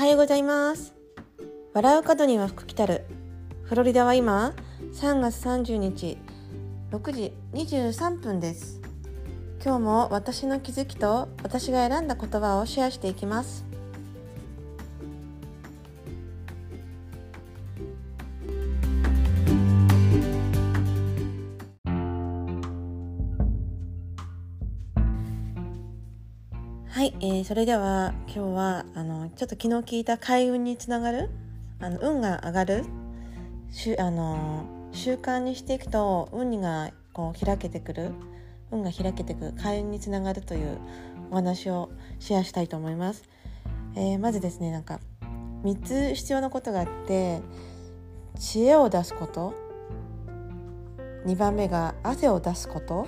はようございます。笑う角には福来たる。フロリダは今3月30日6時23分です。今日も私の気づきと私が選んだ言葉をシェアしていきます。えー、それでは今日はあのちょっと昨日聞いた開運につながるあの運が上がるしあの習慣にしていくと運がこう開けてくる運が開けてくる開運につながるというお話をシェアしたいと思います。えー、まずですねなんか3つ必要なことがあって知恵を出すこと2番目が汗を出すこと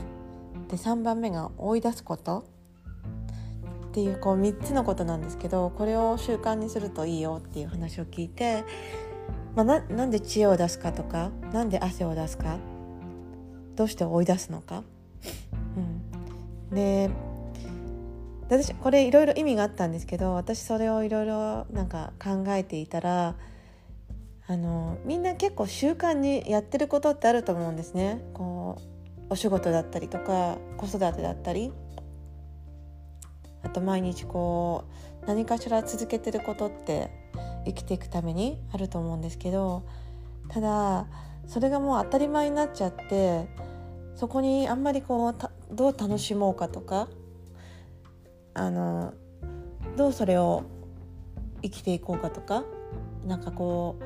で3番目が追い出すことっていうこう3つのことなんですけどこれを習慣にするといいよっていう話を聞いて、まあ、ななんで知恵を出すかとか何で汗を出すかどうして追い出すのか。うん、で私これいろいろ意味があったんですけど私それをいろいろなんか考えていたらあのみんな結構習慣にやってることってあると思うんですね。こうお仕事だったりとか子育てだったりあと毎日こう何かしら続けてることって生きていくためにあると思うんですけどただそれがもう当たり前になっちゃってそこにあんまりこうどう楽しもうかとかあのどうそれを生きていこうかとかなんかこう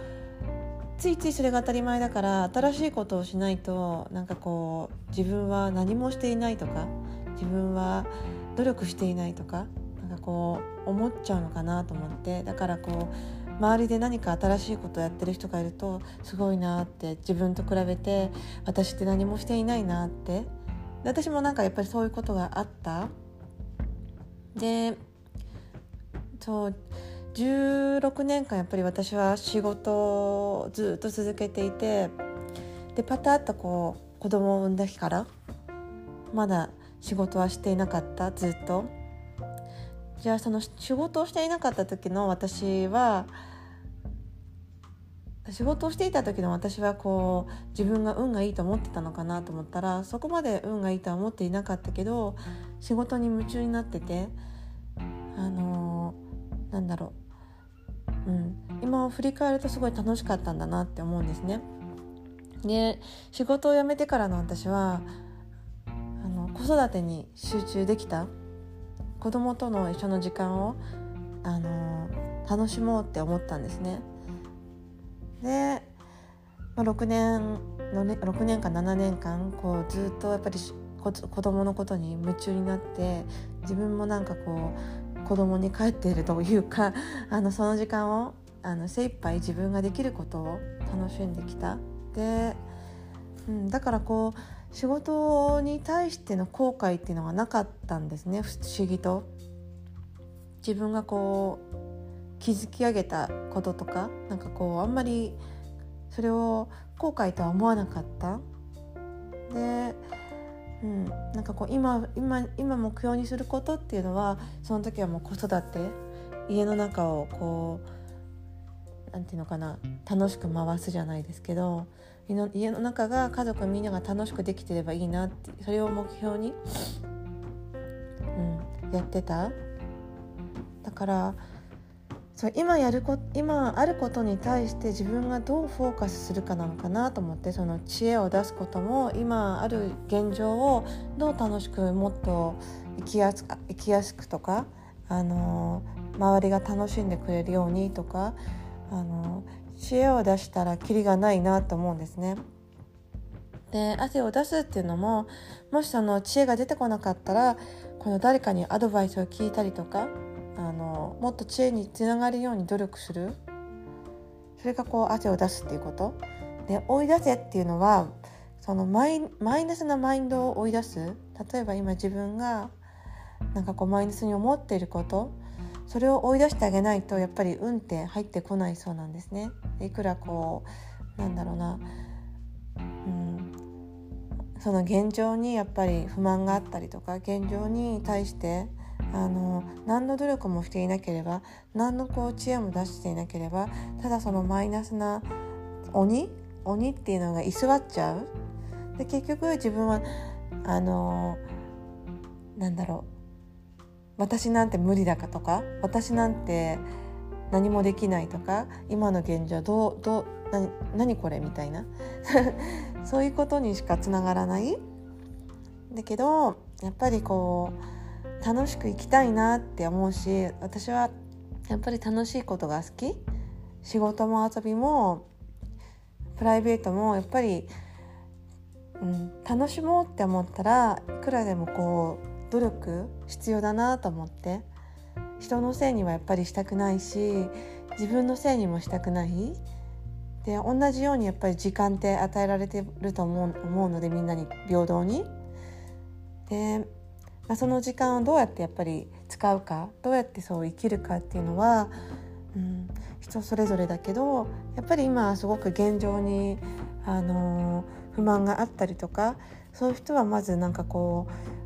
ついついそれが当たり前だから新しいことをしないとなんかこう自分は何もしていないとか自分は努力していないとかなんかこう思っちゃうのかなと思ってだからこう周りで何か新しいことをやってる人がいるとすごいなって自分と比べて私って何もしていないなって。私もなんかやっぱりそういうことがあった。でそう16年間やっぱり私は仕事をずっと続けていてでパタッとこう子供を産んだ日からまだ仕事はしていなかったずっと。じゃあその仕事をしていなかった時の私は仕事をしていた時の私はこう自分が運がいいと思ってたのかなと思ったらそこまで運がいいとは思っていなかったけど仕事に夢中になっててあのー、なんだろう、うん、今を振り返るとすごい楽しかったんだなって思うんですね。で仕事を辞めてからの私は子育てに集中できた？子供との一緒の時間を、あの楽しもうって思ったんですね。で、まあ、6年の、ね、6年間7年間こうずっとやっぱり子供のことに夢中になって自分もなんかこう子供に帰っているというか あのその時間をあの精一杯自分ができることを楽しんできた。で、うん、だからこう仕事に対しての後悔っていうのがなかったんですね不思議と。自分がこう築き上げたこととかなんかこうあんまりそれを後悔とは思わなかった。で、うん、なんかこう今今今目標にすることっていうのはその時はもう子育て家の中をこうなんていうのかな楽しく回すじゃないですけど家の中が家族みんなが楽しくできてればいいなってそれを目標に、うん、やってた。だからそう今やるこ今あることに対して自分がどうフォーカスするかなのかなと思ってその知恵を出すことも今ある現状をどう楽しくもっと生きやすく生きやすくとか、あの周りが楽しんでくれるようにとか、あの知恵を出したらキリがないなと思うんですね。で汗を出すっていうのももしその知恵が出てこなかったらこの誰かにアドバイスを聞いたりとかあのもっと知恵につながるように努力する。それがこう汗を出すっていうこと。で追い出せっていうのはそのマイマイナスなマインドを追い出す。例えば今自分がなんかこうマイナスに思っていること。それを追い出してあげないとやっぱり運って入ってこないそうなんですね。いくらこうなんだろうな、うん、その現状にやっぱり不満があったりとか現状に対してあの何の努力もしていなければ何のこう知恵も出していなければただそのマイナスな鬼鬼っていうのが居座っちゃう。で結局自分はあのなんだろう。私なんて無理だかとか私なんて何もできないとか今の現状どうどう何何これみたいな。そういうことにしかつながらない。だけどやっぱりこう楽しく生きたいなって思うし私はやっぱり楽しいことが好き。仕事も遊びもプライベートもやっぱり、うん、楽しもうって思ったらいくらでもこう努力必要だなと思って人のせいにはやっぱりしたくないし自分のせいにもしたくないで同じようにやっぱり時間って与えられてると思う思うのでみんなに平等に。で、まあ、その時間をどうやってやっぱり使うかどうやってそう生きるかっていうのは、うん、人それぞれだけどやっぱり今すごく現状に、あの不満があったりとかそういう人はまずなんかこう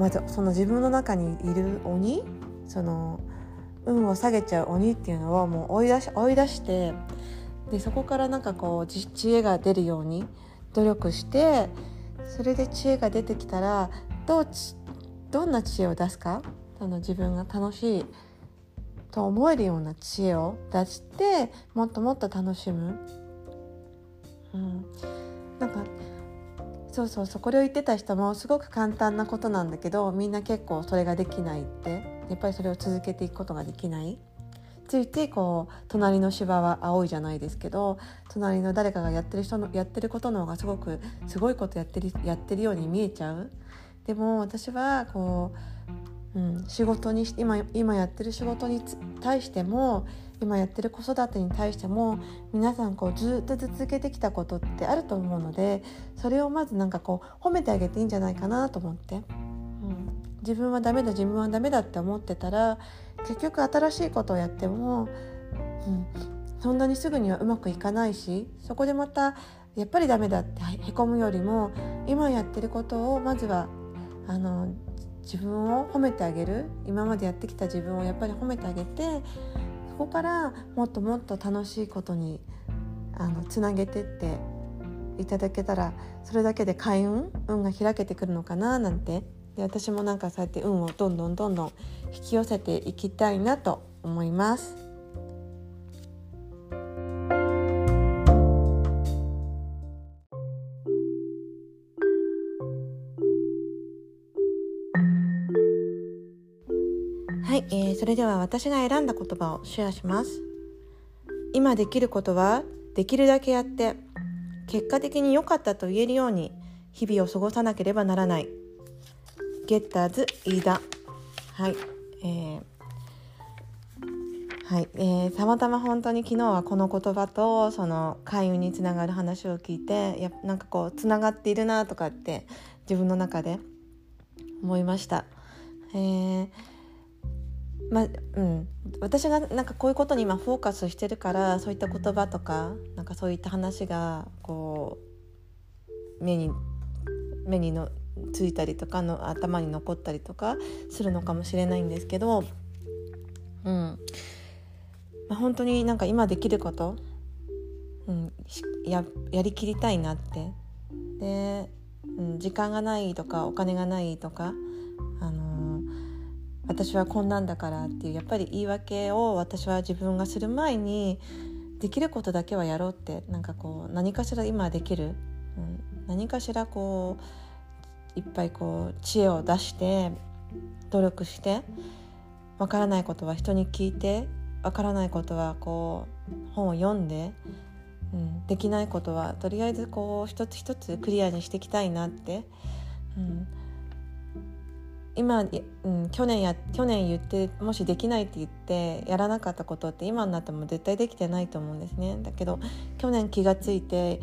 まずその自分の中にいる鬼その運を下げちゃう鬼っていうのをもう追い出し追い出してでそこからなんかこう知恵が出るように努力してそれで知恵が出てきたらどうどんな知恵を出すか？あの自分が楽しいと思えるような知恵を出してもっともっと楽しむ、うん、なんかそうそうそうこれを言ってた人もすごく簡単なことなんだけどみんな結構それができないってやっぱりそれを続けていくことができない。ついてこう隣の芝は青いじゃないですけど隣の誰かがやってる人のやってることの方がすごくすごいことやってるやってるように見えちゃう。でも私はこう、うん、仕事に今今やってる仕事に対しても今やってる子育てに対しても皆さんこうずっと続けてきたことってあると思うのでそれをまずなんかこう褒めてあげていいんじゃないかなと思って、うん、自分はダメだ自分はダメだって思ってたら結局新しいことをやっても、うん、そんなにすぐにはうまくいかないしそこでまたやっぱりダメだってへこむよりも今やってることをまずはあの自分を褒めてあげる。今までやってきた自分をやっぱり褒めてあげてこからもっともっと楽しいことにあのつなげてっていただけたらそれだけで開運運が開けてくるのかななんてで私もなんかそうやって運をどんどんどんどん引き寄せていきたいなと思います。れでは私が選んだ言葉をシェアします。今できることはできるだけやって結果的に良かったと言えるように日々を過ごさなければならない。ゲッターズ飯田はい、えーはいえー、たまたま本当に昨日はこの言葉とその開運につながる話を聞いてやなんかこうつながっているなとかって自分の中で思いました。えーまうん、私がなんかこういうことに今フォーカスしてるからそういった言葉とかなんかそういった話がこう目に目にのついたりとかの頭に残ったりとかするのかもしれないんですけど、うん。まあ、本当になんか今できること、うん、ややりきりたいなって。で、うん、時間がないとかお金がないとか、あの、私はこんなんだからっていうやっぱり言い訳を私は自分がする前にできることだけはやろうってなんかこう何かしら今できる、うん、何かしらこういっぱいこう知恵を出して努力してわからないことは人に聞いてわからないことはこう本を読んで、うん、できないことはとりあえずこう一つ一つクリアにしていきたいなって、うん、今、うん、去年や去年言ってもしできないって言ってやらなかったことって今になっても絶対できてないと思うんですね。だけど去年気がついて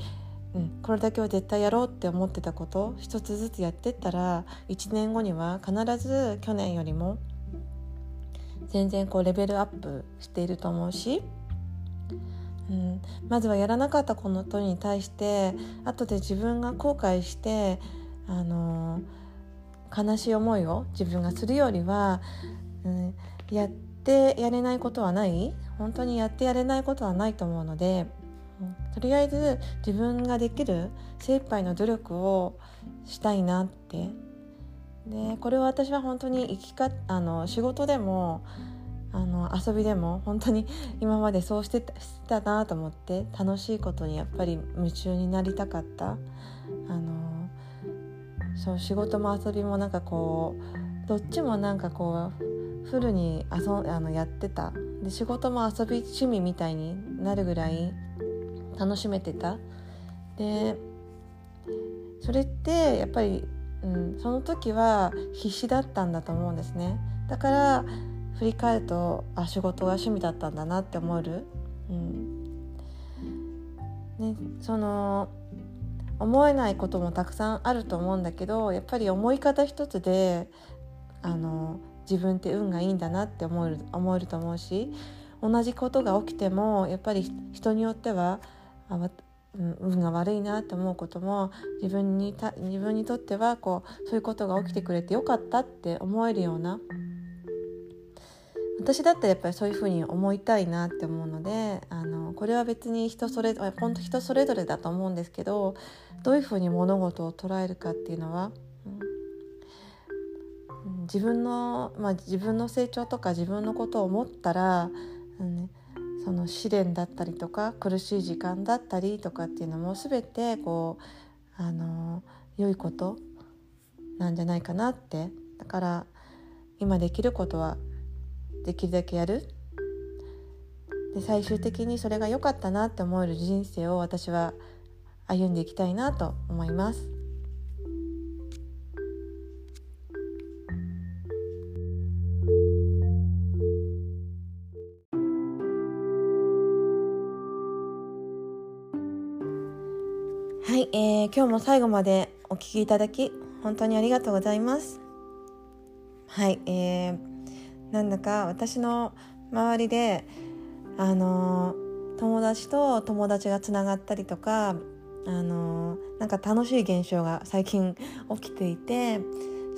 うん、これだけは絶対やろうって思ってたこと一つずつやってったら1年後には必ず去年よりも全然こうレベルアップしていると思うし、うん、まずはやらなかったことに対して後で自分が後悔してあの悲しい思いを自分がするよりは、うん、やってやれないことはない。本当にやってやれないことはないと思うので、うん、とりあえず自分ができる精一杯の努力をしたいなって。でこれは私は本当に生きかあの仕事でもあの遊びでも本当に今までそうしてたなと思って楽しいことにやっぱり夢中になりたかった。あのそう仕事も遊びもなんかこうどっちもなんかこうフルに遊あのやってた。で仕事も遊び趣味みたいになるぐらい楽しめてた。でそれってやっぱり、うん、その時は必死だったんだと思うんですね。だから振り返るとあ仕事が趣味だったんだなって思える、うん。ね、その思えないこともたくさんあると思うんだけどやっぱり思い方一つであの自分って運がいいんだなって思える思えると思うし同じことが起きてもやっぱり人によってはあ運が悪いなって思うことも自分にた自分にとってはこうそういうことが起きてくれてよかったって思えるような私だったらやっぱりそういうふうに思いたいなって思うのであのこれは別に人それぞれ本当人それぞれだと思うんですけどどういうふうに物事を捉えるかっていうのは、うん、自分の、まあ、自分の成長とか自分のことを思ったら、うん、その試練だったりとか苦しい時間だったりとかっていうのも全てこうあの良いことなんじゃないかなって。だから今できることはできるだけやるで最終的にそれが良かったなって思える人生を私は歩んでいきたいなと思います。はい、えー、今日も最後までお聞きいただき本当にありがとうございます。はい、えーなんだか私の周りであの友達と友達がつながったりとかあのなんか楽しい現象が最近起きていて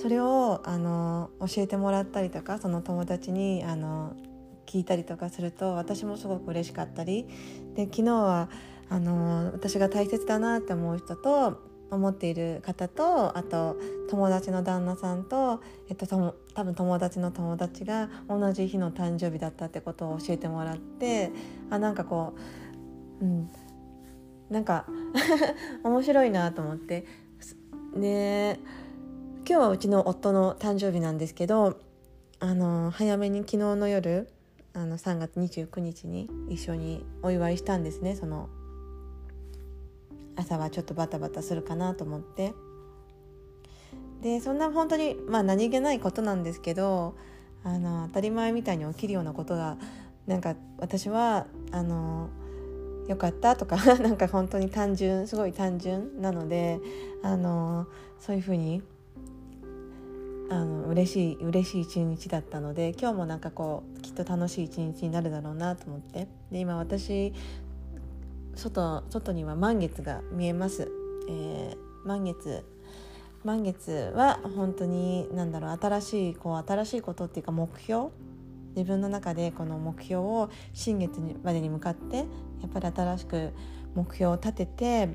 それをあの教えてもらったりとかその友達にあの聞いたりとかすると私もすごく嬉しかったり。で昨日はあの私が大切だなって思う人と思っている方とあと友達の旦那さんと、えっと、多分友達の友達が同じ日の誕生日だったってことを教えてもらってあなんかこううんなんか 面白いなと思って。で今日はうちの夫の誕生日なんですけどあの早めに昨日の夜あの3月29日に一緒にお祝いしたんですねその朝はちょっとバタバタするかなと思って。でそんな本当にまあ何気ないことなんですけどあの当たり前みたいに起きるようなことがなんか私はあのよかったとか なんか本当に単純すごい単純なのであのそういうふうにあの嬉しい嬉しい一日だったので今日もなんかこうきっと楽しい一日になるだろうなと思って。で今私外外には満月が見えます、えー、満月満月は本当に何だろう新しいこう新しいことっていうか目標。自分の中でこの目標を新月までに向かってやっぱり新しく目標を立てて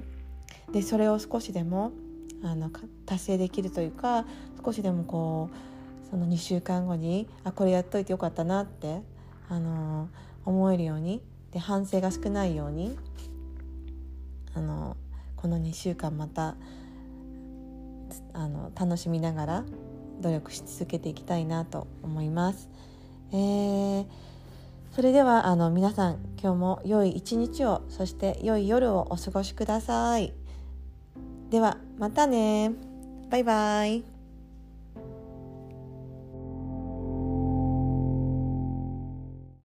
でそれを少しでもあの達成できるというか少しでもこうその2週間後にあこれやっといてよかったなってあの思えるようにで反省が少ないようにあのこの2週間またあの楽しみながら努力し続けていきたいなと思います。えー、それではあの皆さん今日も良い一日をそして良い夜をお過ごしください。ではまたねバイバイ